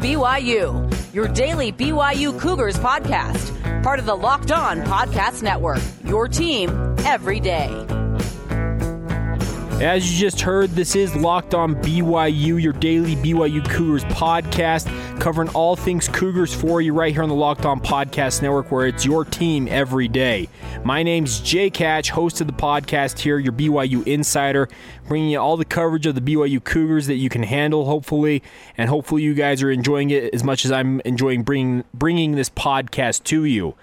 BYU, your daily BYU Cougars podcast, part of the Locked On Podcast Network. Your team every day. As you just heard, this is Locked On BYU, your daily BYU Cougars podcast, covering all things Cougars for you right here on the Locked On Podcast Network, where it's your team every day. My name's Jake Hatch, host of the podcast here, your BYU insider, bringing you all the coverage of the BYU Cougars that you can handle, hopefully, and hopefully you guys are enjoying it as much as I'm enjoying bringing bringing this podcast to you.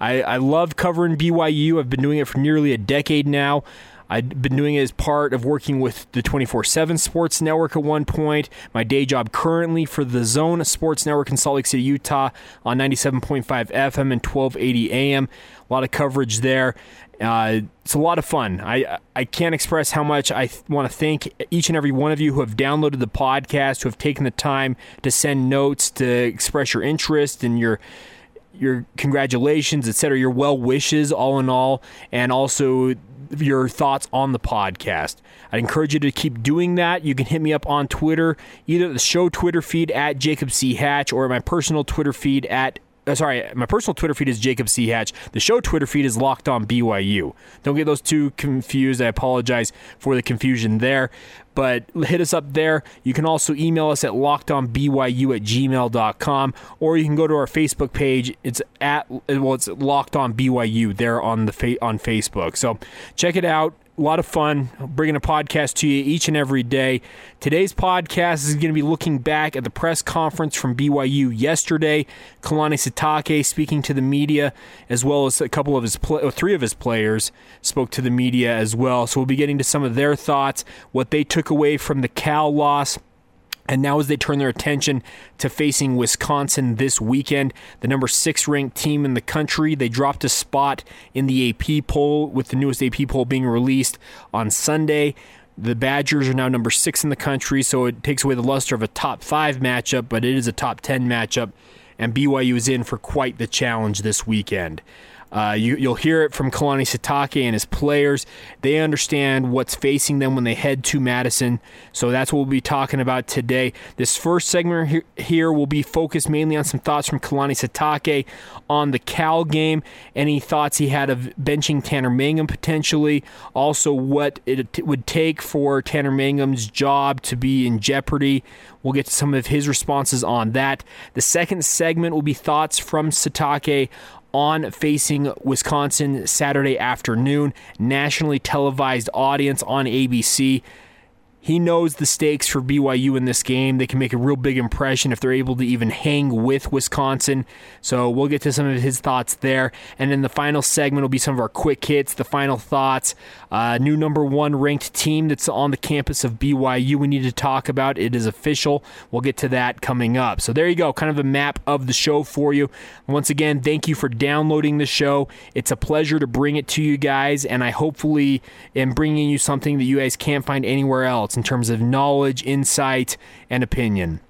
I, I love covering BYU. I've been doing it for nearly a decade now. I'd been doing it as part of working with the 24 7 Sports Network at one point. My day job currently for the Zone Sports Network in Salt Lake City, Utah on 97.5 FM and 1280 AM. A lot of coverage there. Uh, it's a lot of fun. I I can't express how much I th- want to thank each and every one of you who have downloaded the podcast, who have taken the time to send notes, to express your interest and your your congratulations, etc., your well wishes, all in all, and also your thoughts on the podcast. I'd encourage you to keep doing that. You can hit me up on Twitter, either the show Twitter feed at Jacob C. Hatch or my personal Twitter feed at Uh, sorry, my personal Twitter feed is Jacob C. Hatch. The show Twitter feed is Locked On BYU. Don't get those two confused. I apologize for the confusion there. But hit us up there. You can also email us at lockedonbyu at gmail.com or you can go to our Facebook page. It's at well, it's Locked On BYU there on the fa- on Facebook. So check it out a lot of fun bringing a podcast to you each and every day. Today's podcast is going to be looking back at the press conference from BYU yesterday. Kalani Sitake speaking to the media, as well as a couple of his, pl- three of his players spoke to the media as well. So we'll be getting to some of their thoughts, what they took away from the Cal loss and now, as they turn their attention to facing Wisconsin this weekend, the number six ranked team in the country, they dropped a spot in the AP poll, with the newest AP poll being released on Sunday. The Badgers are now number six in the country, so it takes away the luster of a top five matchup, but it is a top 10 matchup, and BYU is in for quite the challenge this weekend. Uh, you, will hear it from Kalani Sitake and his players. They understand what's facing them when they head to Madison. So that's what we'll be talking about today. This first segment here, here will be focused mainly on some thoughts from Kalani Sitake on the Cal game, any thoughts he had of benching Tanner Mangum potentially, also what it would take for Tanner Mangum's job to be in jeopardy. We'll get to some of his responses on that. The second segment will be thoughts from Sitake on facing Wisconsin Saturday afternoon, nationally televised audience on ABC. He knows the stakes for BYU in this game. They can make a real big impression if they're able to even hang with Wisconsin. So we'll get to some of his thoughts there. And then the final segment will be some of our quick hits, the final thoughts. Uh, new number one ranked team that's on the campus of BYU we need to talk about. It is official. We'll get to that coming up. So there you go, kind of a map of the show for you. Once again, thank you for downloading the show. It's a pleasure to bring it to you guys, and I hopefully am bringing you something that you guys can't find anywhere else in terms of knowledge, insight, and opinion.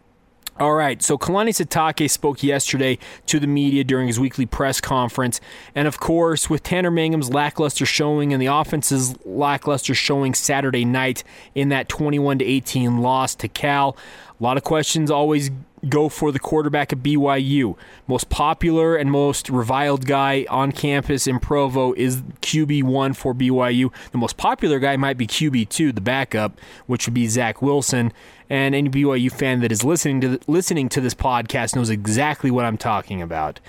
All right, so Kalani Sitake spoke yesterday to the media during his weekly press conference. And of course, with Tanner Mangum's lackluster showing and the offense's lackluster showing Saturday night in that 21 18 loss to Cal, a lot of questions always go for the quarterback at BYU. Most popular and most reviled guy on campus in Provo is QB1 for BYU. The most popular guy might be QB2, the backup, which would be Zach Wilson. And any BYU fan that is listening to the, listening to this podcast knows exactly what I'm talking about.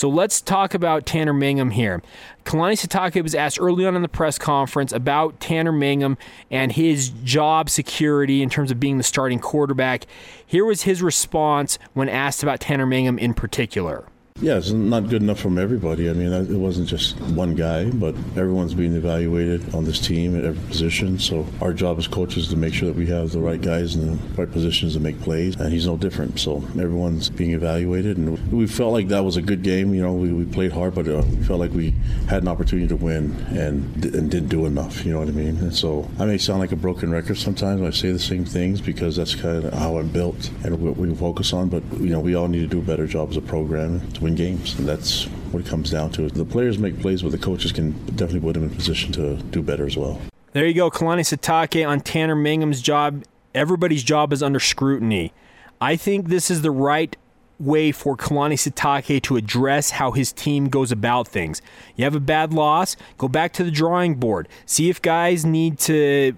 So let's talk about Tanner Mangum here. Kalani Sitake was asked early on in the press conference about Tanner Mangum and his job security in terms of being the starting quarterback. Here was his response when asked about Tanner Mangum in particular. Yeah, it's not good enough from everybody. I mean, it wasn't just one guy, but everyone's being evaluated on this team at every position. So our job as coaches is to make sure that we have the right guys in the right positions to make plays, and he's no different. So everyone's being evaluated, and we felt like that was a good game. You know, we, we played hard, but uh, we felt like we had an opportunity to win and and didn't do enough. You know what I mean? And so I may sound like a broken record sometimes when I say the same things because that's kind of how I'm built and what we focus on. But you know, we all need to do a better job as a program to win win games, and that's what it comes down to. The players make plays, but the coaches can definitely put them in position to do better as well. There you go, Kalani Sitake on Tanner Mangum's job. Everybody's job is under scrutiny. I think this is the right way for Kalani Sitake to address how his team goes about things. You have a bad loss, go back to the drawing board. See if guys need to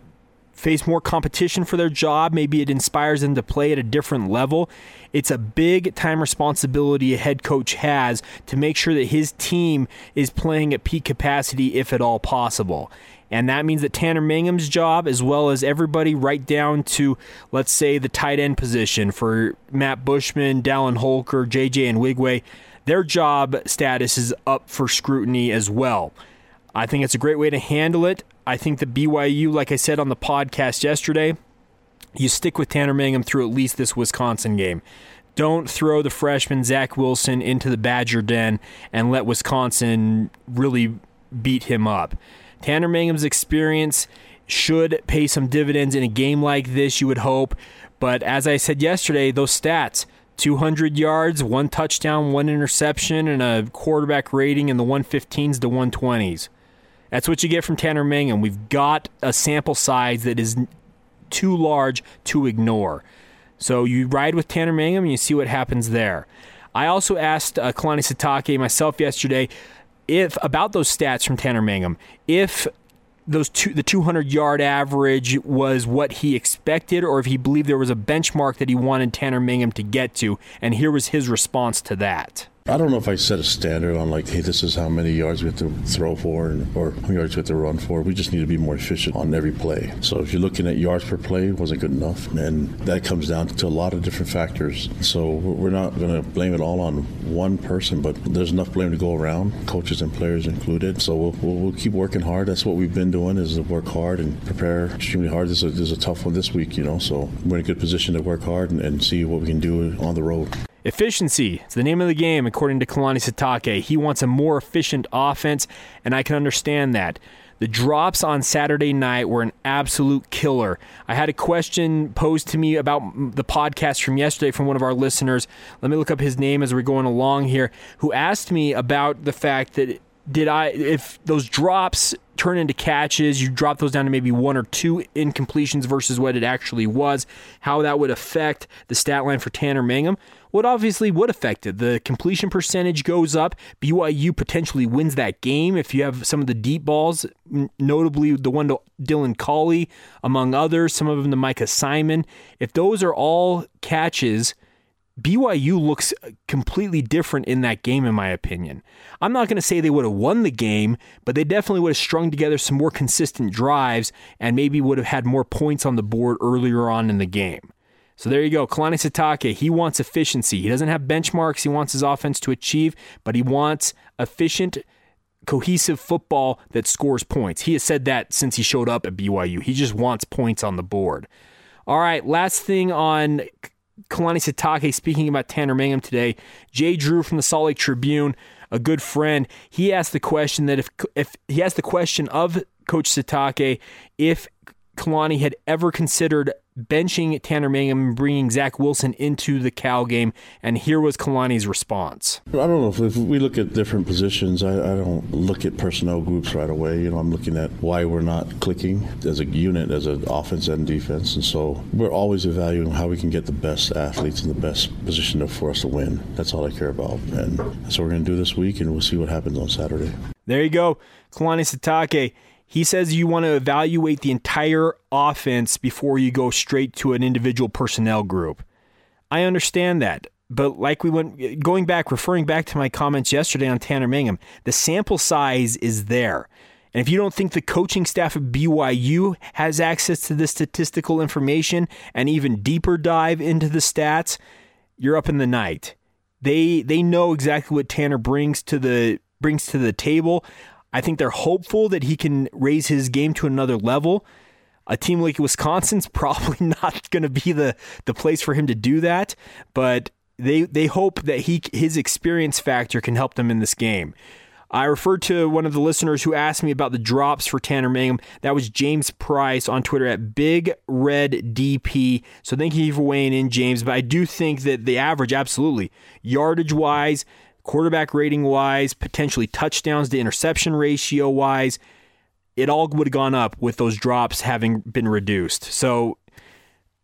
face more competition for their job. Maybe it inspires them to play at a different level. It's a big time responsibility a head coach has to make sure that his team is playing at peak capacity if at all possible. And that means that Tanner Mangum's job, as well as everybody right down to, let's say, the tight end position for Matt Bushman, Dallin Holker, JJ, and Wigway, their job status is up for scrutiny as well. I think it's a great way to handle it. I think the BYU, like I said on the podcast yesterday, you stick with Tanner Mangum through at least this Wisconsin game. Don't throw the freshman Zach Wilson into the Badger den and let Wisconsin really beat him up. Tanner Mangum's experience should pay some dividends in a game like this, you would hope. But as I said yesterday, those stats 200 yards, one touchdown, one interception, and a quarterback rating in the 115s to 120s. That's what you get from Tanner Mangum. We've got a sample size that is too large to ignore. So you ride with Tanner Mangum and you see what happens there. I also asked uh, Kalani Sitake myself yesterday if about those stats from Tanner Mangum, if those two, the 200 yard average was what he expected, or if he believed there was a benchmark that he wanted Tanner Mangum to get to, and here was his response to that. I don't know if I set a standard on like, hey, this is how many yards we have to throw for, and, or how many yards we have to run for. We just need to be more efficient on every play. So if you're looking at yards per play, wasn't good enough, and that comes down to a lot of different factors. So we're not going to blame it all on one person, but there's enough blame to go around, coaches and players included. So we'll, we'll, we'll keep working hard. That's what we've been doing is to work hard and prepare extremely hard. This is a, this is a tough one this week, you know. So we're in a good position to work hard and, and see what we can do on the road. Efficiency is the name of the game, according to Kalani Sitake. He wants a more efficient offense, and I can understand that. The drops on Saturday night were an absolute killer. I had a question posed to me about the podcast from yesterday from one of our listeners. Let me look up his name as we're going along here, who asked me about the fact that did I if those drops turn into catches, you drop those down to maybe one or two incompletions versus what it actually was, how that would affect the stat line for Tanner Mangum. What obviously would affect it. The completion percentage goes up. BYU potentially wins that game if you have some of the deep balls, notably the one to Dylan Collie, among others, some of them to Micah Simon. If those are all catches, BYU looks completely different in that game, in my opinion. I'm not going to say they would have won the game, but they definitely would have strung together some more consistent drives and maybe would have had more points on the board earlier on in the game. So there you go. Kalani Sitake, he wants efficiency. He doesn't have benchmarks he wants his offense to achieve, but he wants efficient, cohesive football that scores points. He has said that since he showed up at BYU. He just wants points on the board. All right, last thing on Kalani Sitake speaking about Tanner Mangum today. Jay Drew from the Salt Lake Tribune, a good friend, he asked the question that if if he asked the question of Coach Sitake if Kalani had ever considered benching Tanner Mangum and bringing Zach Wilson into the Cal game, and here was Kalani's response. I don't know if, if we look at different positions. I, I, don't look at personnel groups right away. You know, I'm looking at why we're not clicking as a unit, as an offense and defense, and so we're always evaluating how we can get the best athletes in the best position for us to win. That's all I care about, and that's what we're going to do this week, and we'll see what happens on Saturday. There you go, Kalani Sitake. He says you want to evaluate the entire offense before you go straight to an individual personnel group. I understand that. But like we went going back, referring back to my comments yesterday on Tanner Mangum, the sample size is there. And if you don't think the coaching staff of BYU has access to the statistical information and even deeper dive into the stats, you're up in the night. They they know exactly what Tanner brings to the brings to the table. I think they're hopeful that he can raise his game to another level. A team like Wisconsin's probably not going to be the the place for him to do that, but they they hope that he his experience factor can help them in this game. I referred to one of the listeners who asked me about the drops for Tanner Mangum. That was James Price on Twitter at Big Red DP. So thank you for weighing in, James. But I do think that the average, absolutely, yardage wise, quarterback rating wise, potentially touchdowns to interception ratio wise, it all would have gone up with those drops having been reduced. So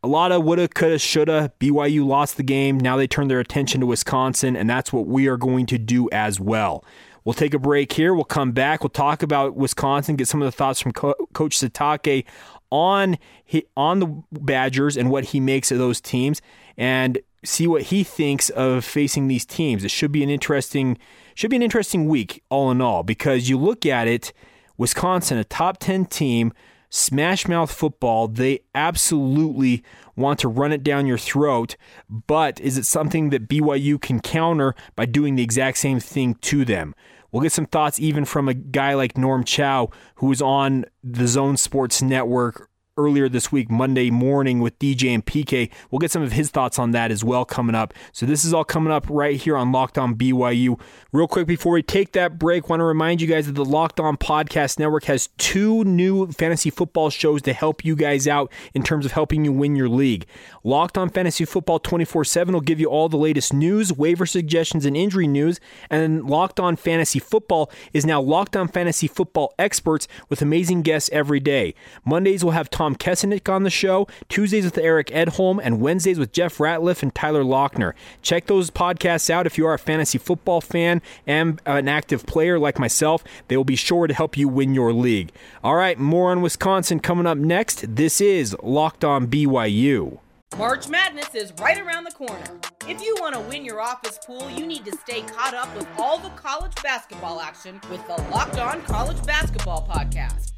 a lot of woulda, coulda, shoulda. BYU lost the game. Now they turn their attention to Wisconsin, and that's what we are going to do as well. We'll take a break here. We'll come back. We'll talk about Wisconsin, get some of the thoughts from Co- Coach Sitake on on the Badgers and what he makes of those teams, and see what he thinks of facing these teams. It should be an interesting should be an interesting week all in all because you look at it, Wisconsin, a top ten team smash mouth football. They absolutely want to run it down your throat, but is it something that BYU can counter by doing the exact same thing to them? We'll get some thoughts even from a guy like Norm Chow, who was on the Zone Sports Network earlier this week, Monday morning, with DJ and PK. We'll get some of his thoughts on that as well coming up. So, this is all coming up right here on Locked On BYU. Real quick, before we take that break, want to remind you guys that the Locked On Podcast Network has two new fantasy football shows to help you guys out in terms of helping you win your league. Locked On Fantasy Football 24 7 will give you all the latest news, waiver suggestions, and injury news. And Locked On Fantasy Football is now Locked On Fantasy Football experts with amazing guests every day. Mondays, we'll have Tom Tom on the show, Tuesdays with Eric Edholm, and Wednesdays with Jeff Ratliff and Tyler Lochner. Check those podcasts out if you are a fantasy football fan and an active player like myself. They will be sure to help you win your league. All right, more on Wisconsin coming up next. This is Locked On BYU. March Madness is right around the corner. If you want to win your office pool, you need to stay caught up with all the college basketball action with the Locked On College Basketball Podcast.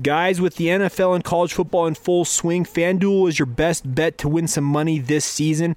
Guys, with the NFL and college football in full swing, FanDuel is your best bet to win some money this season.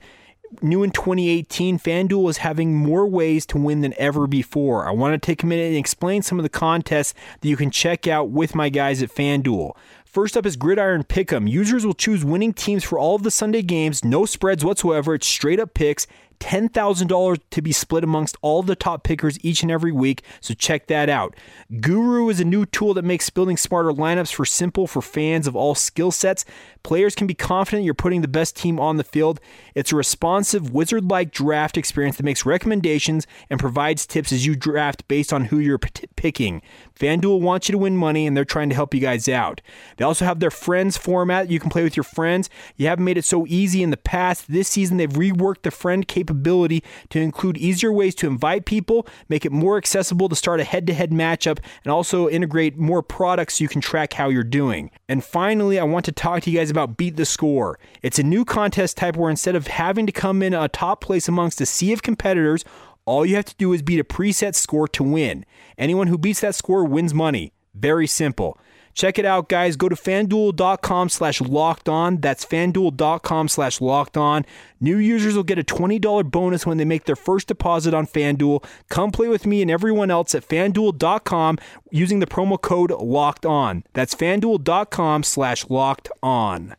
New in 2018, FanDuel is having more ways to win than ever before. I want to take a minute and explain some of the contests that you can check out with my guys at FanDuel. First up is Gridiron Pick'em. Users will choose winning teams for all of the Sunday games, no spreads whatsoever. It's straight up picks. $10,000 to be split amongst all the top pickers each and every week, so check that out. Guru is a new tool that makes building smarter lineups for simple for fans of all skill sets. Players can be confident you're putting the best team on the field. It's a responsive, wizard like draft experience that makes recommendations and provides tips as you draft based on who you're p- picking. FanDuel wants you to win money and they're trying to help you guys out. They also have their friends format you can play with your friends. You haven't made it so easy in the past. This season, they've reworked the friend capability to include easier ways to invite people, make it more accessible to start a head to head matchup, and also integrate more products so you can track how you're doing. And finally, I want to talk to you guys about Beat the Score. It's a new contest type where instead of having to come in a top place amongst a sea of competitors, all you have to do is beat a preset score to win. Anyone who beats that score wins money. Very simple. Check it out, guys. Go to fanduel.com slash locked on. That's fanduel.com slash locked on. New users will get a $20 bonus when they make their first deposit on Fanduel. Come play with me and everyone else at fanduel.com using the promo code locked on. That's fanduel.com slash locked on.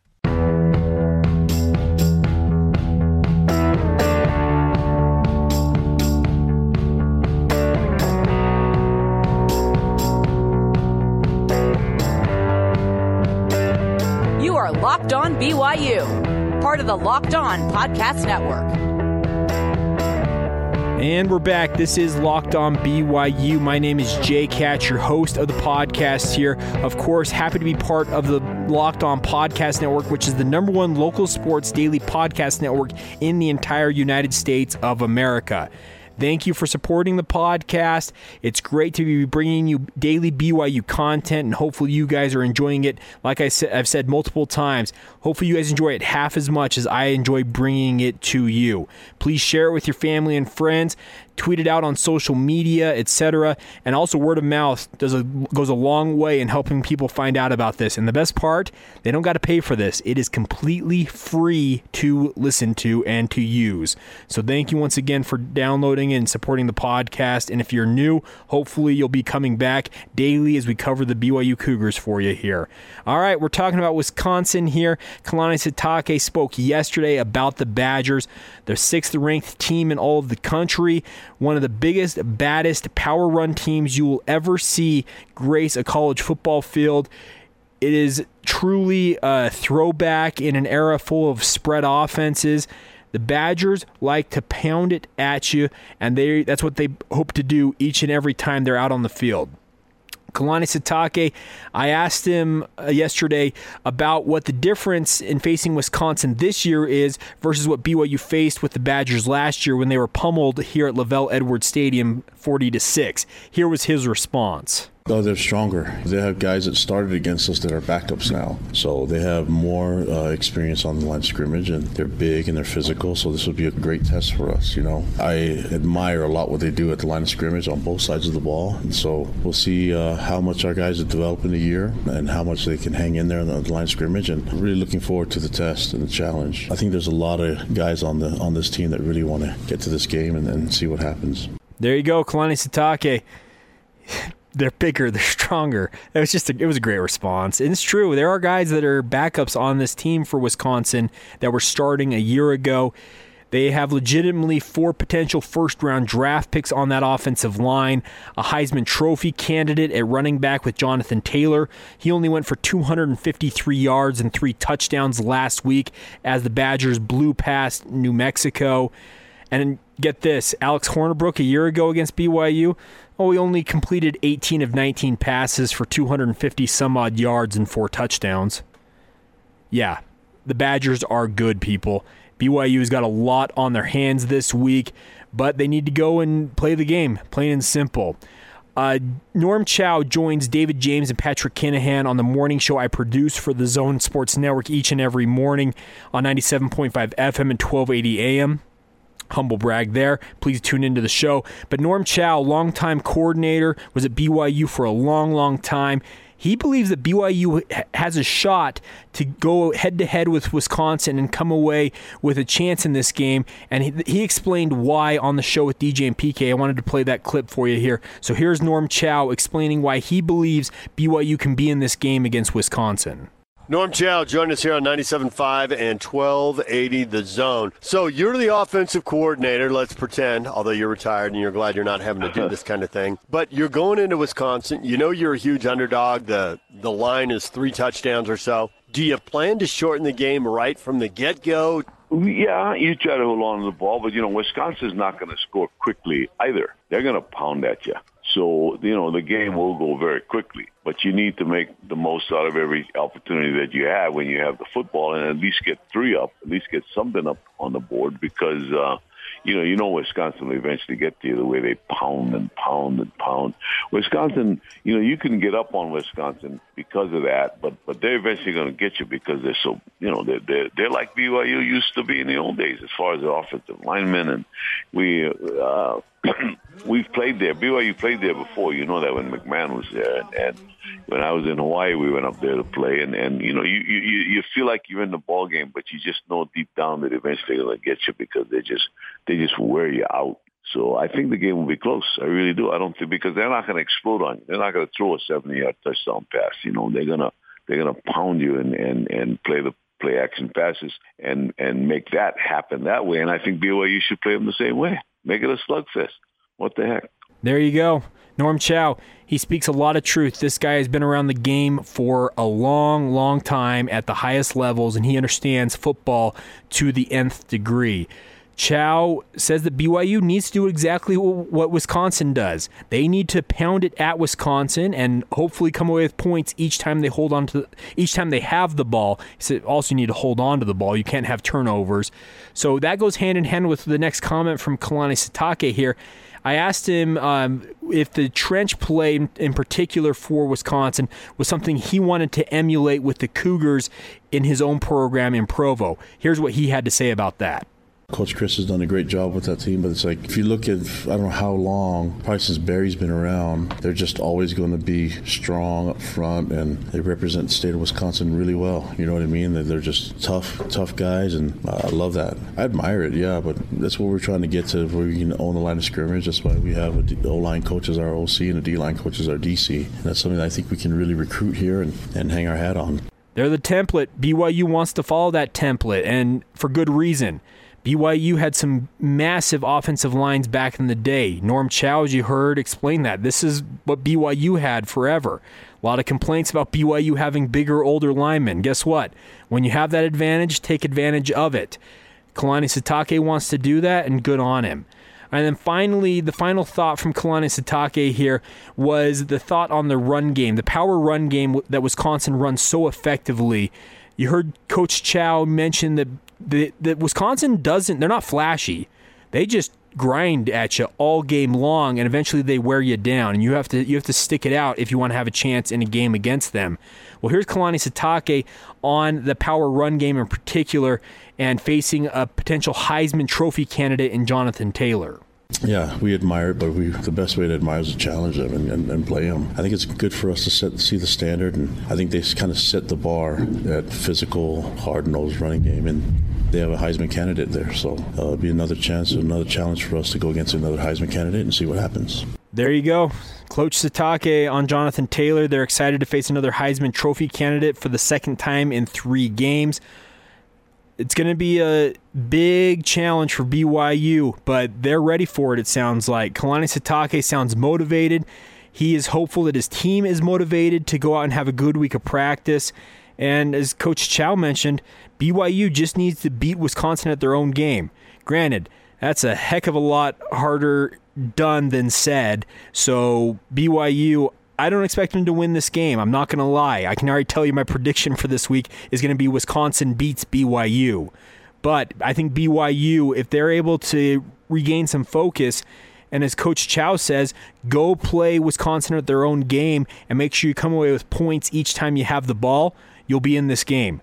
Locked On BYU, part of the Locked On Podcast Network. And we're back. This is Locked On BYU. My name is Jake Hatch, your host of the podcast here. Of course, happy to be part of the Locked On Podcast Network, which is the number one local sports daily podcast network in the entire United States of America. Thank you for supporting the podcast. It's great to be bringing you daily BYU content, and hopefully you guys are enjoying it. Like I said, I've said multiple times. Hopefully you guys enjoy it half as much as I enjoy bringing it to you. Please share it with your family and friends. Tweet it out on social media, etc. And also word of mouth does a, goes a long way in helping people find out about this. And the best part, they don't got to pay for this. It is completely free to listen to and to use. So thank you once again for downloading and supporting the podcast. And if you're new, hopefully you'll be coming back daily as we cover the BYU Cougars for you here. All right, we're talking about Wisconsin here. Kalani Sitake spoke yesterday about the Badgers, their sixth ranked team in all of the country one of the biggest, baddest power run teams you will ever see grace a college football field. It is truly a throwback in an era full of spread offenses. The Badgers like to pound it at you, and they that's what they hope to do each and every time they're out on the field. Kalani Sitake, I asked him uh, yesterday about what the difference in facing Wisconsin this year is versus what BYU faced with the Badgers last year when they were pummeled here at LaVell Edwards Stadium 40 to 6. Here was his response. Oh, they're stronger. They have guys that started against us that are backups now. So they have more uh, experience on the line of scrimmage, and they're big and they're physical. So this would be a great test for us. You know, I admire a lot what they do at the line of scrimmage on both sides of the ball. And so we'll see uh, how much our guys have developed in a year and how much they can hang in there on the line of scrimmage. And really looking forward to the test and the challenge. I think there's a lot of guys on the on this team that really want to get to this game and, and see what happens. There you go, Kalani Sitake they're bigger, they're stronger. It was just a, it was a great response. And it's true. There are guys that are backups on this team for Wisconsin that were starting a year ago. They have legitimately four potential first round draft picks on that offensive line. A Heisman Trophy candidate at running back with Jonathan Taylor. He only went for 253 yards and three touchdowns last week as the Badgers blew past New Mexico. And get this Alex Hornibrook a year ago against BYU well, we only completed 18 of 19 passes for 250 some odd yards and four touchdowns. Yeah, the Badgers are good people. BYU's got a lot on their hands this week, but they need to go and play the game, plain and simple. Uh, Norm Chow joins David James and Patrick Kinahan on the morning show I produce for the Zone Sports Network each and every morning on 97.5 FM and 1280 AM humble brag there. Please tune into the show. But Norm Chow, longtime coordinator, was at BYU for a long, long time. He believes that BYU has a shot to go head to head with Wisconsin and come away with a chance in this game. And he, he, explained why on the show with DJ and PK. I wanted to play that clip for you here. So here's Norm Chow explaining why he believes BYU can be in this game against Wisconsin. Norm Chow joined us here on 97.5 and 1280 The Zone. So you're the offensive coordinator, let's pretend, although you're retired and you're glad you're not having to do this kind of thing. But you're going into Wisconsin. You know you're a huge underdog. The, the line is three touchdowns or so. Do you plan to shorten the game right from the get-go? Yeah, you try to hold on to the ball, but, you know, Wisconsin's not going to score quickly either. They're going to pound at you. So, you know, the game will go very quickly, but you need to make the most out of every opportunity that you have when you have the football and at least get three up, at least get something up on the board because, uh, you know, you know Wisconsin will eventually get to you the way they pound and pound and pound. Wisconsin, you know, you can get up on Wisconsin because of that, but but they're eventually going to get you because they're so, you know, they're they're, they're like BYU used to be in the old days as far as the offensive linemen, and we. uh we've played there. BYU played there before. You know that when McMahon was there, and, and when I was in Hawaii, we went up there to play. And and you know, you you you feel like you're in the ball game, but you just know deep down that eventually they're gonna get you because they just they just wear you out. So I think the game will be close. I really do. I don't think because they're not going to explode on you. They're not going to throw a 70-yard touchdown pass. You know, they're gonna they're gonna pound you and and and play the play action passes and and make that happen that way. And I think BYU should play them the same way. Make it a slugfest. What the heck? There you go. Norm Chow, he speaks a lot of truth. This guy has been around the game for a long, long time at the highest levels, and he understands football to the nth degree. Chow says that BYU needs to do exactly what Wisconsin does. They need to pound it at Wisconsin and hopefully come away with points each time they hold on to each time they have the ball. Also you need to hold on to the ball. You can't have turnovers. So that goes hand in hand with the next comment from Kalani Sitake here. I asked him um, if the trench play in particular for Wisconsin was something he wanted to emulate with the Cougars in his own program in Provo. Here's what he had to say about that. Coach Chryst has done a great job with that team, but it's like if you look at I don't know how long, probably since Barry's been around, they're just always going to be strong up front, and they represent the state of Wisconsin really well. You know what I mean? They're just tough, tough guys, and I love that. I admire it, yeah, but that's what we're trying to get to, where we can own the line of scrimmage. That's why we have a O line coach as our OC and a D line coach as our DC. And that's something that I think we can really recruit here and, and hang our hat on. They're the template. BYU wants to follow that template, and for good reason. BYU had some massive offensive lines back in the day. Norm Chow, as you heard, explained that. This is what BYU had forever. A lot of complaints about BYU having bigger, older linemen. Guess what? When you have that advantage, take advantage of it. Kalani Sitake wants to do that, and good on him. And then finally, the final thought from Kalani Sitake here was the thought on the run game, the power run game that Wisconsin runs so effectively. You heard Coach Chow mention that, that Wisconsin doesn't, they're not flashy. They just grind at you all game long and eventually they wear you down and you have to you have to stick it out if you want to have a chance in a game against them. Well, here's Kalani Sitake on the power run game in particular and facing a potential Heisman Trophy candidate in Jonathan Taylor. Yeah, we admire it, but we the best way to admire is to challenge them and, and, and, play them. I think it's good for us to set see the standard, and I think they kind of set the bar at physical, hard nosed running game, and they have a Heisman candidate there. So uh, it'll be another chance, another challenge for us to go against another Heisman candidate and see what happens. There you go. Coach Sitake on Jonathan Taylor. They're excited to face another Heisman Trophy candidate for the second time in three games it's going to be a big challenge for BYU, but they're ready for it, it sounds like. Kalani Sitake sounds motivated. He is hopeful that his team is motivated to go out and have a good week of practice. And as Coach Chow mentioned, BYU just needs to beat Wisconsin at their own game. Granted, that's a heck of a lot harder done than said. So BYU, I don't expect them to win this game. I'm not going to lie. I can already tell you my prediction for this week is going to be Wisconsin beats BYU. But I think BYU, if they're able to regain some focus, and as Coach Chow says, go play Wisconsin at their own game and make sure you come away with points each time you have the ball, you'll be in this game.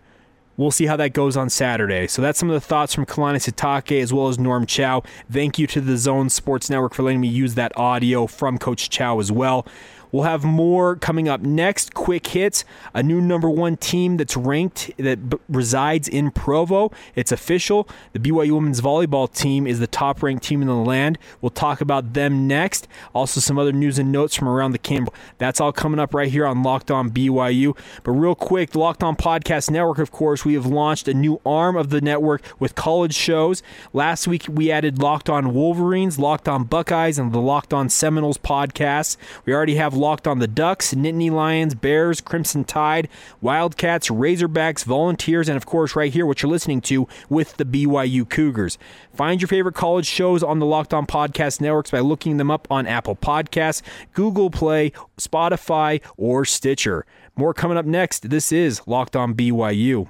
We'll see how that goes on Saturday. So that's some of the thoughts from Kalani Sitake as well as Norm Chow. Thank you to the Zone Sports Network for letting me use that audio from Coach Chow as well. We'll have more coming up next. Quick hits. A new number one team that's ranked that b- resides in Provo. It's official. The BYU women's volleyball team is the top ranked team in the land. We'll talk about them next. Also, some other news and notes from around the camp. That's all coming up right here on Locked On BYU. But real quick, the Locked On Podcast Network, of course, we have launched a new arm of the network with college shows. Last week, we added Locked On Wolverines, Locked On Buckeyes, and the Locked On Seminoles podcasts. We already have Locked on the Ducks, Nittany Lions, Bears, Crimson Tide, Wildcats, Razorbacks, Volunteers, and of course, right here, what you're listening to with the BYU Cougars. Find your favorite college shows on the Locked On Podcast networks by looking them up on Apple Podcasts, Google Play, Spotify, or Stitcher. More coming up next. This is Locked On BYU.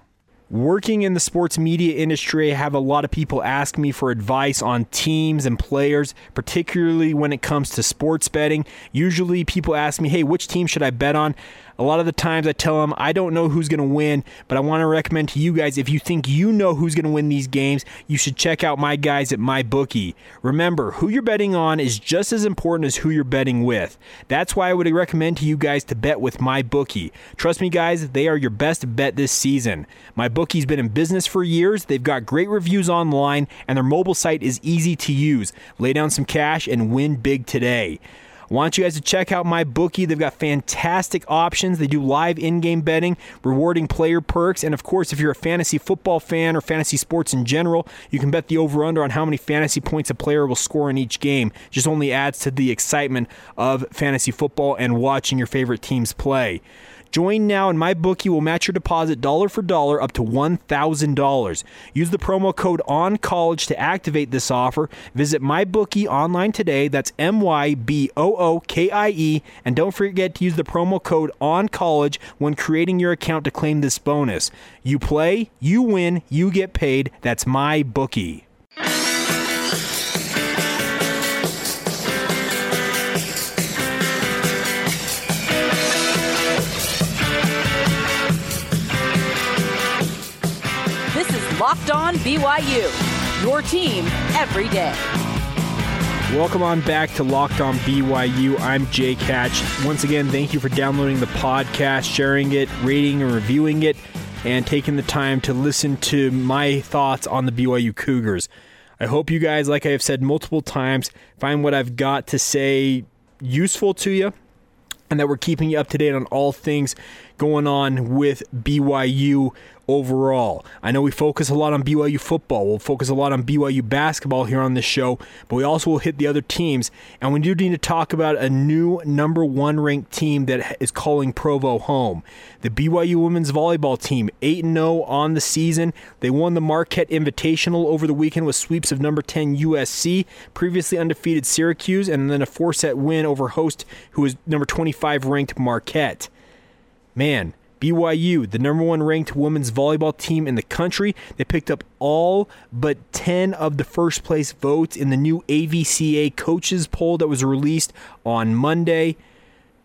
Working in the sports media industry, I have a lot of people ask me for advice on teams and players, particularly when it comes to sports betting. Usually, people ask me, hey, which team should I bet on? A lot of the times I tell them I don't know who's going to win, but I want to recommend to you guys if you think you know who's going to win these games, you should check out my guys at MyBookie. Remember, who you're betting on is just as important as who you're betting with. That's why I would recommend to you guys to bet with MyBookie. Trust me, guys, they are your best bet this season. MyBookie's been in business for years, they've got great reviews online, and their mobile site is easy to use. Lay down some cash and win big today. Want you guys to check out my bookie. They've got fantastic options. They do live in-game betting, rewarding player perks, and of course, if you're a fantasy football fan or fantasy sports in general, you can bet the over/under on how many fantasy points a player will score in each game. Just only adds to the excitement of fantasy football and watching your favorite teams play. Join now and my bookie will match your deposit dollar for dollar up to $1,000. Use the promo code on college to activate this offer. Visit my bookie online today. That's M Y B O O K I E and don't forget to use the promo code on college when creating your account to claim this bonus. You play, you win, you get paid. That's my bookie. BYU. Your team every day. Welcome on back to Locked On BYU. I'm Jake Hatch. Once again, thank you for downloading the podcast, sharing it, rating and reviewing it, and taking the time to listen to my thoughts on the BYU Cougars. I hope you guys, like I have said multiple times, find what I've got to say useful to you and that we're keeping you up to date on all things going on with BYU overall. I know we focus a lot on BYU football. We'll focus a lot on BYU basketball here on this show, but we also will hit the other teams. And we do need to talk about a new number one ranked team that is calling Provo home. The BYU women's volleyball team, 8 0 on the season. They won the Marquette Invitational over the weekend with sweeps of number 10 USC, previously undefeated Syracuse, and then a four set win over host who is number 25 ranked Marquette. Man, BYU, the number one ranked women's volleyball team in the country. They picked up all but 10 of the first place votes in the new AVCA coaches poll that was released on Monday.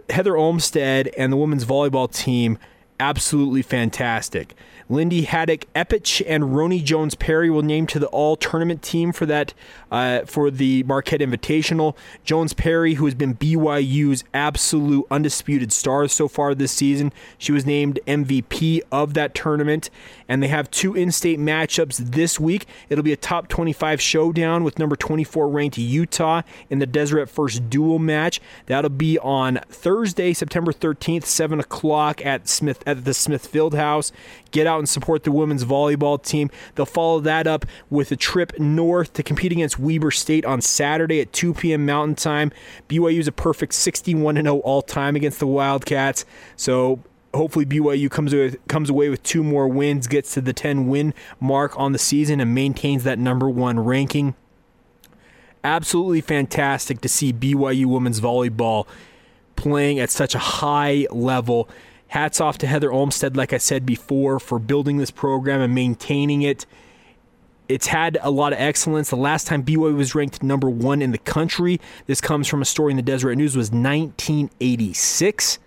Heather Olmstead and the women's volleyball team, absolutely fantastic. Lyndie Haddock Eppich and Roni Jones Perry will name to the all tournament team for that uh, for the Marquette Invitational. Jones Perry, who has been BYU's absolute undisputed star so far this season, she was named MVP of that tournament. And they have two in-state matchups this week. It'll be a top 25 showdown with number 24 ranked Utah in the Deseret First Duel match. That'll be on Thursday, September 13th, 7 o'clock at Smith at the Smith Fieldhouse. Get out and support the women's volleyball team. They'll follow that up with a trip north to compete against Weber State on Saturday at 2 p.m. Mountain Time. BYU is a perfect 61 0 all time against the Wildcats. So hopefully BYU comes away, comes away with two more wins, gets to the 10 win mark on the season, and maintains that number one ranking. Absolutely fantastic to see BYU women's volleyball playing at such a high level. Hats off to Heather Olmstead, like I said before, for building this program and maintaining it. It's had a lot of excellence. The last time BYU was ranked number one in the country, this comes from a story in the Deseret News, was 1986.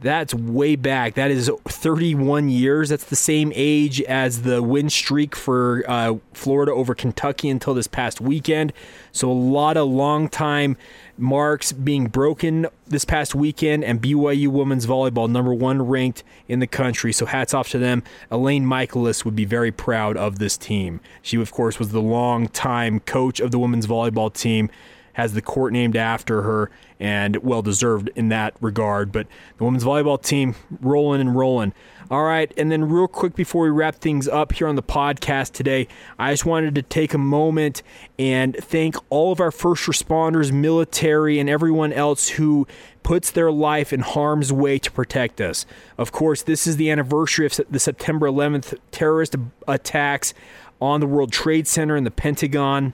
That's way back. That is 31 years. That's the same age as the win streak for uh, Florida over Kentucky until this past weekend. So a lot of long time marks being broken this past weekend, and BYU women's volleyball number one ranked in the country. So hats off to them. Elaine Michaelis would be very proud of this team. She, of course, was the long time coach of the women's volleyball team has the court named after her and well deserved in that regard. But the women's volleyball team rolling and rolling. All right, and then real quick before we wrap things up here on the podcast today, I just wanted to take a moment and thank all of our first responders, military, and everyone else who puts their life in harm's way to protect us. Of course, this is the anniversary of the September 11th terrorist attacks on the World Trade Center and the Pentagon.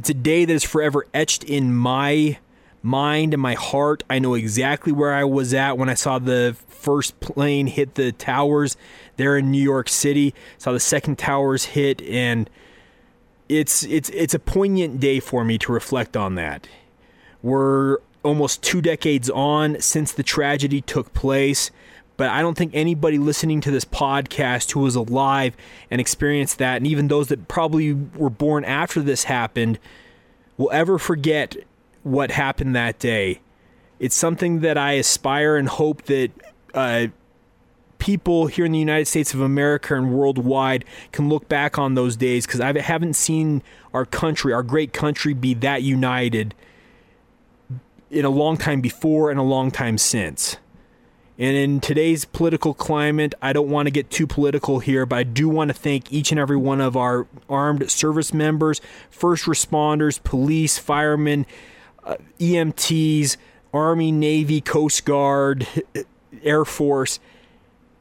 It's a day that is forever etched in my mind and my heart. I know exactly where I was at when I saw the first plane hit the towers there in New York City. Saw the second towers hit and it's it's it's a poignant day for me to reflect on that. We're almost 2 decades on since the tragedy took place but I don't think anybody listening to this podcast who was alive and experienced that, and even those that probably were born after this happened, will ever forget what happened that day. It's something that I aspire and hope that uh, people here in the United States of America and worldwide can look back on those days because I haven't seen our country, our great country, be that united in a long time before and a long time since. And in today's political climate, I don't want to get too political here, but I do want to thank each and every one of our armed service members, first responders, police, firemen, uh, EMTs, Army, Navy, Coast Guard, Air Force.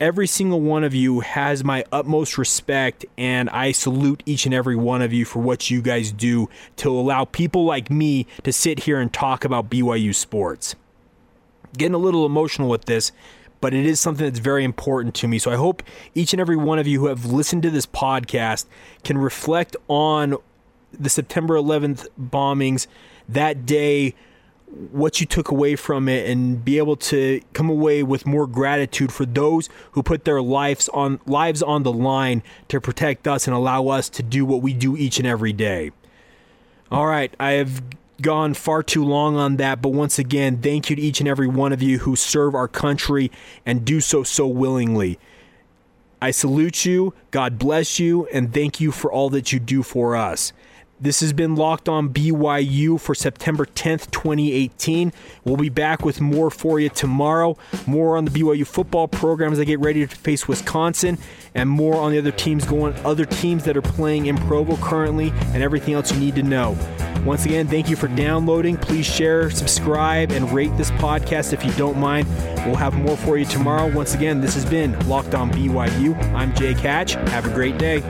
Every single one of you has my utmost respect, and I salute each and every one of you for what you guys do to allow people like me to sit here and talk about BYU sports getting a little emotional with this, but it is something that's very important to me. So I hope each and every one of you who have listened to this podcast can reflect on the September 11th bombings that day what you took away from it and be able to come away with more gratitude for those who put their lives on lives on the line to protect us and allow us to do what we do each and every day. All right, I have gone far too long on that, but once again, thank you to each and every one of you who serve our country and do so so willingly. I salute you, God bless you, and thank you for all that you do for us. This has been Locked On BYU for September 10th, 2018. We'll be back with more for you tomorrow. More on the BYU football program as they get ready to face Wisconsin, and more on the other teams going, other teams that are playing in Provo currently, and everything else you need to know. Once again, thank you for downloading. Please share, subscribe, and rate this podcast if you don't mind. We'll have more for you tomorrow. Once again, this has been Locked On BYU. I'm Jake Hatch. Have a great day.